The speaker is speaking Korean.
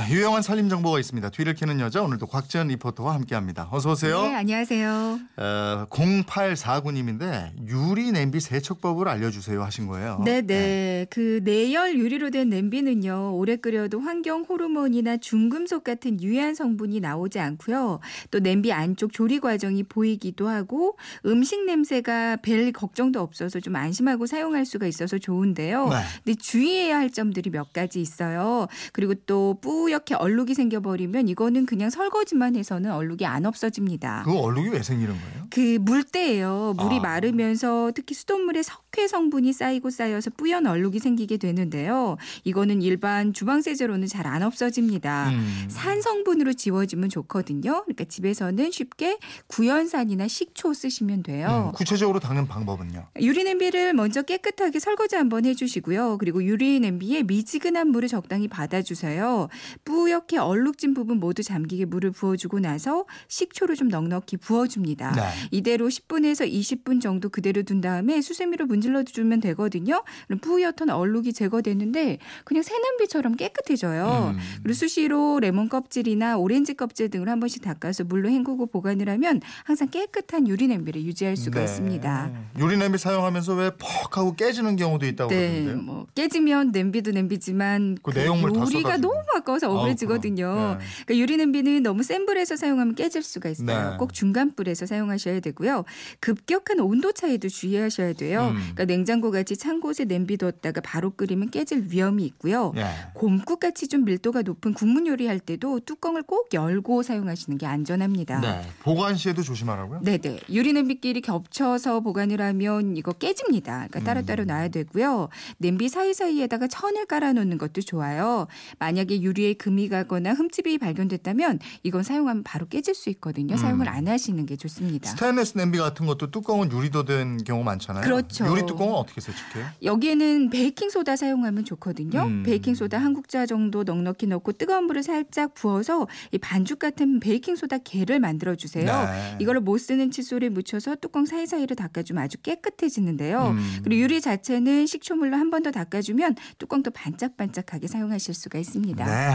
네, 유용한 살림 정보가 있습니다. 뒤를 캐는 여자 오늘도 곽지연 리포터와 함께합니다. 어서 오세요. 네, 안녕하세요. 어, 0849님인데 유리 냄비 세척법을 알려주세요 하신 거예요. 네네. 네. 그 내열 유리로 된 냄비는요. 오래 끓여도 환경 호르몬이나 중금속 같은 유해한 성분이 나오지 않고요. 또 냄비 안쪽 조리 과정이 보이기도 하고 음식 냄새가 별 걱정도 없어서 좀 안심하고 사용할 수가 있어서 좋은데요. 네. 근데 주의해야 할 점들이 몇 가지 있어요. 그리고 또 뿌 옇게 얼룩이 생겨버리면 이거는 그냥 설거지만 해서는 얼룩이 안 없어집니다. 그 얼룩이 왜 생기는 거예요? 그 물때예요. 물이 아. 마르면서 특히 수돗물에 석회 성분이 쌓이고 쌓여서 뿌연 얼룩이 생기게 되는데요. 이거는 일반 주방 세제로는 잘 안 없어집니다. 음. 산 성분으로 지워지면 좋거든요. 그러니까 집에서는 쉽게 구연산이나 식초 쓰시면 돼요. 음, 구체적으로 닦는 방법은요? 유리 냄비를 먼저 깨끗하게 설거지 한번 해주시고요. 그리고 유리 냄비에 미지근한 물을 적당히 받아주세요. 뿌옇게 얼룩진 부분 모두 잠기게 물을 부어주고 나서 식초를 좀 넉넉히 부어줍니다. 네. 이대로 10분에서 20분 정도 그대로 둔 다음에 수세미로 문질러 주면 되거든요. 그럼 뿌옇던 얼룩이 제거되는데 그냥 새 냄비처럼 깨끗해져요. 음. 그리고 수시로 레몬 껍질이나 오렌지 껍질 등을 한 번씩 닦아서 물로 헹구고 보관을 하면 항상 깨끗한 유리 냄비를 유지할 수가 네. 있습니다. 유리 냄비 사용하면서 왜 퍽 하고 깨지는 경우도 있다고 네, 그러던데요. 뭐 깨지면 냄비도 냄비지만 그 내용물 다 요리가. 너무 아까워 서 억울해지거든요. 아, 그럼. 그러니까 유리 냄비는 너무 센 불에서 사용하면 깨질 수가 있어요. 네. 꼭 중간 불에서 사용하셔야 되고요. 급격한 온도 차이도 주의하셔야 돼요. 음. 그러니까 냉장고 같이 찬 곳에 냄비 뒀다가 바로 끓이면 깨질 위험이 있고요. 예. 곰국 같이 좀 밀도가 높은 국물 요리할 때도 뚜껑을 꼭 열고 사용하시는 게 안전합니다. 네. 보관 시에도 조심하라고요? 네 네. 유리 냄비끼리 겹쳐서 보관을 하면 이거 깨집니다. 그러니까 따로따로 음. 놔야 되고요. 냄비 사이사이에다가 천을 깔아 놓는 것도 좋아요. 만약에 유리에 금이 가거나 흠집이 발견됐다면 이건 사용하면 바로 깨질 수 있거든요. 음. 사용을 안 하시는 게 좋습니다. 스테인레스 냄비 같은 것도 뚜껑은 유리로 된 경우 많잖아요. 그렇죠. 유리 뚜껑은 어떻게 세척해요? 여기에는 베이킹 소다 사용하면 좋거든요. 음. 베이킹 소다 한 국자 정도 넉넉히 넣고 뜨거운 물을 살짝 부어서 이 반죽 같은 베이킹 소다 개를 만들어 주세요. 네. 이걸로 못 쓰는 칫솔에 묻혀서 뚜껑 사이사이를 닦아주면 아주 깨끗해지는데요. 음. 그리고 유리 자체는 식초물로 한 번 더 닦아주면 뚜껑도 반짝반짝하게 사용하실 수가 있습니다. 네,